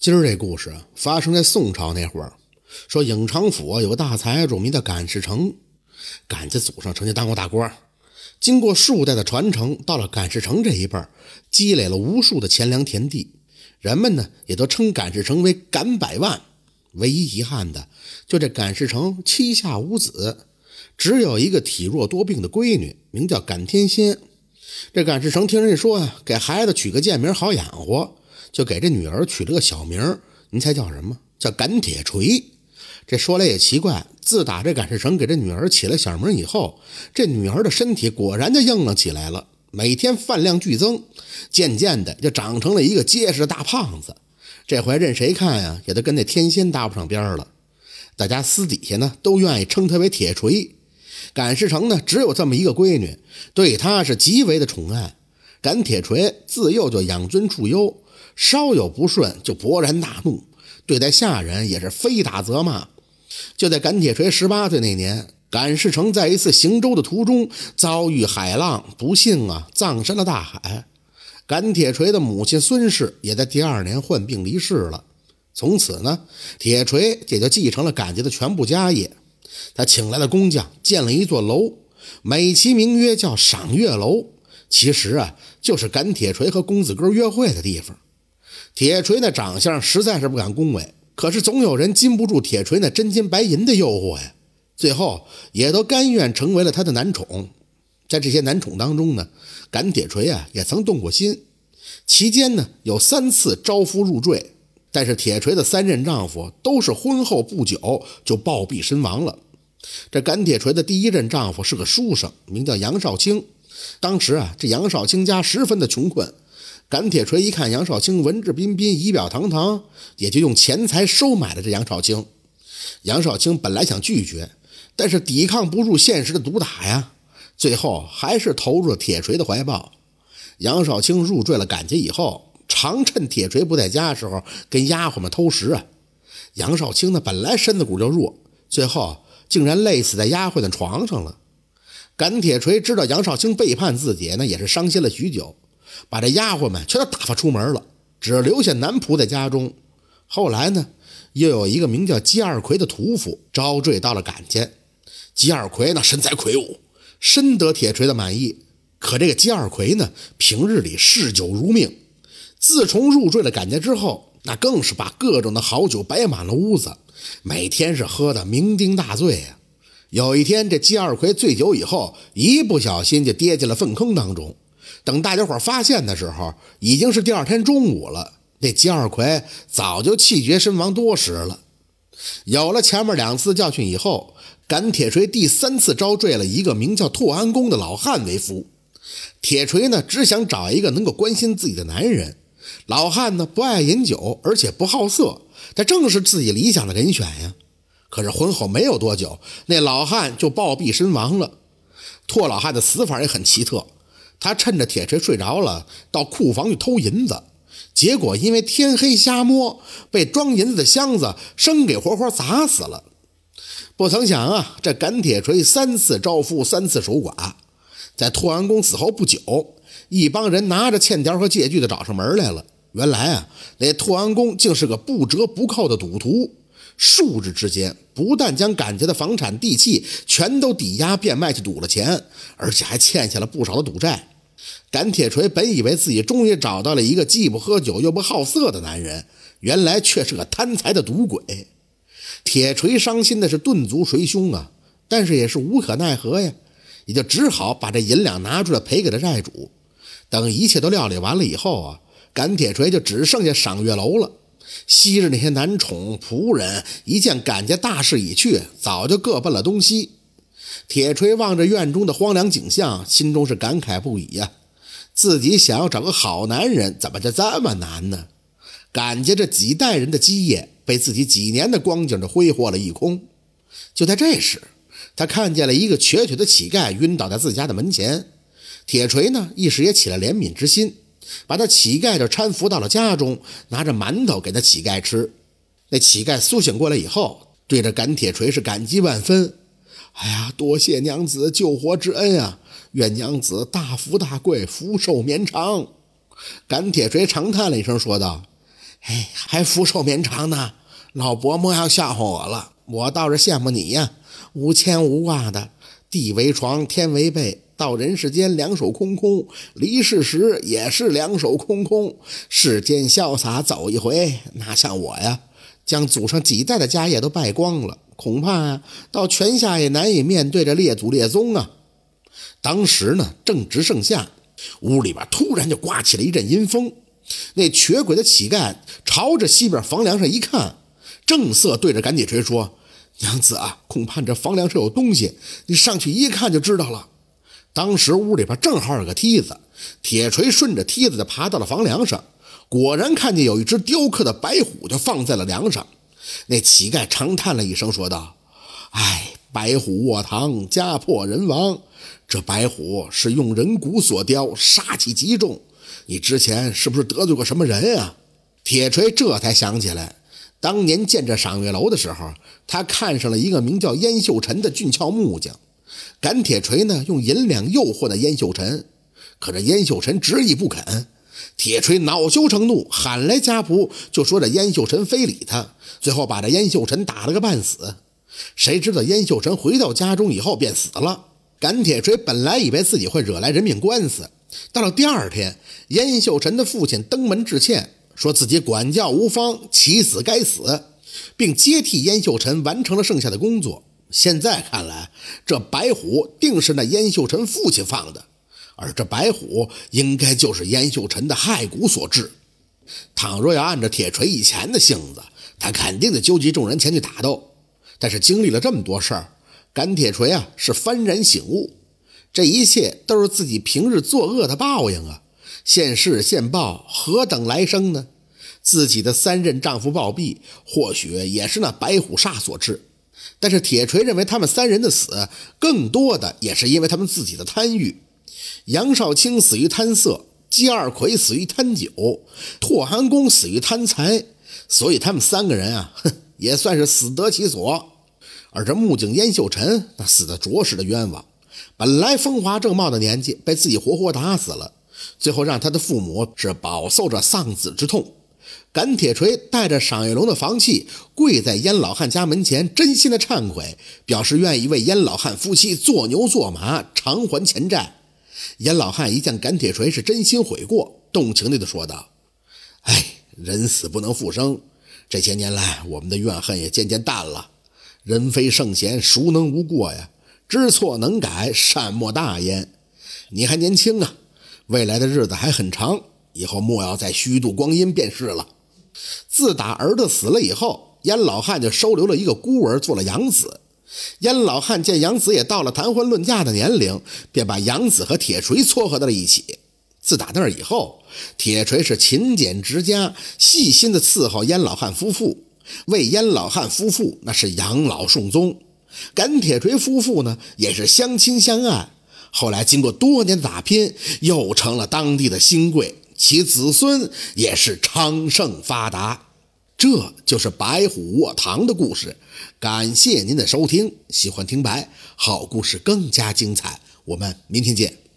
今儿这故事发生在宋朝那会儿，说颍昌府有个大财主名叫赶世成，赶家祖上曾经当过大官，经过数代的传承，到了赶世成这一辈积累了无数的钱粮田地，人们呢也都称赶世成为赶百万。唯一遗憾的，就这赶世成膝下无子，只有一个体弱多病的闺女，名叫赶天仙。这赶世成听人家说啊，给孩子取个贱名好养活。就给这女儿取了个小名您猜叫什么？叫赶铁锤。这说来也奇怪，自打这赶尸成给这女儿起了小名以后，这女儿的身体果然就硬朗起来了，每天饭量剧增，渐渐的就长成了一个结实的大胖子。这回任谁看呀，也都跟那天仙搭不上边了。大家私底下呢，都愿意称她为铁锤。赶尸成呢，只有这么一个闺女，对她是极为的宠爱。赶铁锤自幼就养尊处优。稍有不顺就勃然大怒，对待下人也是非打则骂。就在赶铁锤十八岁那年，赶世成在一次行舟的途中遭遇海浪，不幸啊葬身了大海。赶铁锤的母亲孙氏也在第二年患病离世了。从此呢，铁锤也就继承了赶家的全部家业。他请来了工匠建了一座楼，美其名曰叫赏月楼，其实啊就是赶铁锤和公子哥约会的地方。铁锤那长相实在是不敢恭维，可是总有人禁不住铁锤那真金白银的诱惑呀。最后也都甘愿成为了他的男宠。在这些男宠当中呢，赶铁锤啊也曾动过心，期间呢有三次招夫入赘，但是铁锤的三任丈夫都是婚后不久就暴毙身亡了。这赶铁锤的第一任丈夫是个书生，名叫杨少卿。当时啊，这杨少卿家十分的穷困。赶铁锤一看杨少卿文质彬彬、仪表堂堂，也就用钱财收买了这杨少卿。杨少卿本来想拒绝，但是抵抗不住现实的毒打呀，最后还是投入了铁锤的怀抱。杨少卿入赘了赶家以后，常趁铁锤不在家的时候跟丫鬟们偷食啊。杨少卿呢，本来身子骨就弱，最后竟然累死在丫鬟的床上了。赶铁锤知道杨少卿背叛自己，那也是伤心了许久。把这丫鬟们全都打发出门了，只留下男仆在家中。后来呢，又有一个名叫姬二奎的屠夫招赘到了赶家。姬二奎呢身材魁梧，深得铁锤的满意。可这个姬二奎呢，平日里嗜酒如命，自从入赘了赶家之后，那更是把各种的好酒摆满了屋子，每天是喝得酩酊大醉呀。有一天，这姬二奎醉酒以后，一不小心就跌进了粪坑当中。等大家伙发现的时候，已经是第二天中午了。那金二奎早就气绝身亡多时了。有了前面两次教训以后，赶铁锤第三次招赘了一个名叫拓安公的老汉为夫。铁锤呢，只想找一个能够关心自己的男人。老汉呢，不爱饮酒，而且不好色，他正是自己理想的人选呀。可是婚后没有多久，那老汉就暴毙身亡了。拓老汉的死法也很奇特。他趁着铁锤睡着了，到库房去偷银子，结果因为天黑瞎摸，被装银子的箱子生给活活砸死了。不曾想啊，这赶铁锤三次招夫，三次守寡，在拓安公死后不久，一帮人拿着欠条和借据的找上门来了。原来啊，那拓安公竟是个不折不扣的赌徒，数日之间，不但将赶家的房产地契全都抵押变卖去赌了钱，而且还欠下了不少的赌债。赶铁锤本以为自己终于找到了一个既不喝酒又不好色的男人，原来却是个贪财的赌鬼。铁锤伤心的是顿足捶胸啊，但是也是无可奈何呀，也就只好把这银两拿出来赔给了债主。等一切都料理完了以后啊，赶铁锤就只剩下赏月楼了。昔日那些男宠仆人一见赶家大势已去，早就各奔了东西。铁锤望着院中的荒凉景象，心中是感慨不已呀。自己想要找个好男人，怎么就这么难呢？感觉这几代人的基业被自己几年的光景就挥霍了一空。就在这时，他看见了一个瘸腿的乞丐晕倒在自家的门前。铁锤呢，一时也起了怜悯之心，把他乞丐就搀扶到了家中，拿着馒头给他乞丐吃。那乞丐苏醒过来以后，对着赶铁锤是感激万分。哎呀，多谢娘子救活之恩啊！愿娘子大富大贵，福寿绵长。赶铁锤长叹了一声，说道：“哎，还福寿绵长呢。老伯莫要笑话我了，我倒是羡慕你呀，无牵无挂的，地为床，天为被，到人世间两手空空，离世时也是两手空空。世间潇洒走一回，哪像我呀，将祖上几代的家业都败光了，恐怕呀，到泉下也难以面对着列祖列宗啊。当时呢，正值盛夏，屋里边突然就刮起了一阵阴风。那瘸鬼的乞丐朝着西边房梁上一看，正色对着赶铁锤说：“娘子啊，恐怕这房梁上有东西，你上去一看就知道了。”当时屋里边正好有个梯子，铁锤顺着梯子就爬到了房梁上，果然看见有一只雕刻的白虎就放在了梁上。那乞丐长叹了一声，说道：“哎，白虎卧堂，家破人亡。这白虎是用人骨所雕，杀气极重。”你之前是不是得罪过什么人啊？铁锤这才想起来，当年见着赏月楼的时候，他看上了一个名叫燕秀臣的俊俏木匠。赶铁锤呢，用银两诱惑那燕秀臣，可这燕秀臣执意不肯。铁锤恼羞成怒，喊来家仆，就说这燕秀臣非礼他，最后把这燕秀臣打了个半死。谁知道燕秀臣回到家中以后便死了。赶铁锤本来以为自己会惹来人命官司。到了第二天，燕秀臣的父亲登门致歉，说自己管教无方，其死该死，并接替燕秀臣完成了剩下的工作。现在看来，这白虎定是那燕秀臣父亲放的，而这白虎应该就是燕秀臣的骸骨所致。倘若要按照铁锤以前的性子，他肯定得纠集众人前去打斗。但是经历了这么多事儿，赶铁锤啊是幡然醒悟。这一切都是自己平日作恶的报应啊！现世现报，何等来生呢？自己的三任丈夫暴毙，或许也是那白虎煞所致。但是铁锤认为，他们三人的死，更多的也是因为他们自己的贪欲。杨少卿死于贪色，姬二奎死于贪酒，拓寒公死于贪财，所以他们三个人啊，哼，也算是死得其所。而这木匠燕秀臣，那死的着实的冤枉。本来风华正茂的年纪，被自己活活打死了，最后让他的父母是饱受着丧子之痛。赶铁锤带着赏月龙的房契，跪在燕老汉家门前，真心的忏悔，表示愿意为燕老汉夫妻做牛做马，偿还钱债。燕老汉一见赶铁锤是真心悔过，动情地说道：“哎，人死不能复生，这些年来我们的怨恨也渐渐淡了。人非圣贤，孰能无过呀？”知错能改，善莫大焉。你还年轻啊，未来的日子还很长，以后莫要再虚度光阴便是了。自打儿子死了以后，燕老汉就收留了一个孤儿做了养子。燕老汉见养子也到了谈婚论嫁的年龄，便把养子和铁锤撮合到了一起。自打那儿以后，铁锤是勤俭持家，细心的伺候燕老汉夫妇，为燕老汉夫妇那是养老送终。赶铁锤夫妇呢，也是相亲相爱，后来经过多年的打拼，又成了当地的新贵，其子孙也是昌盛发达。这就是白虎卧堂的故事。感谢您的收听，喜欢听白好故事更加精彩，我们明天见。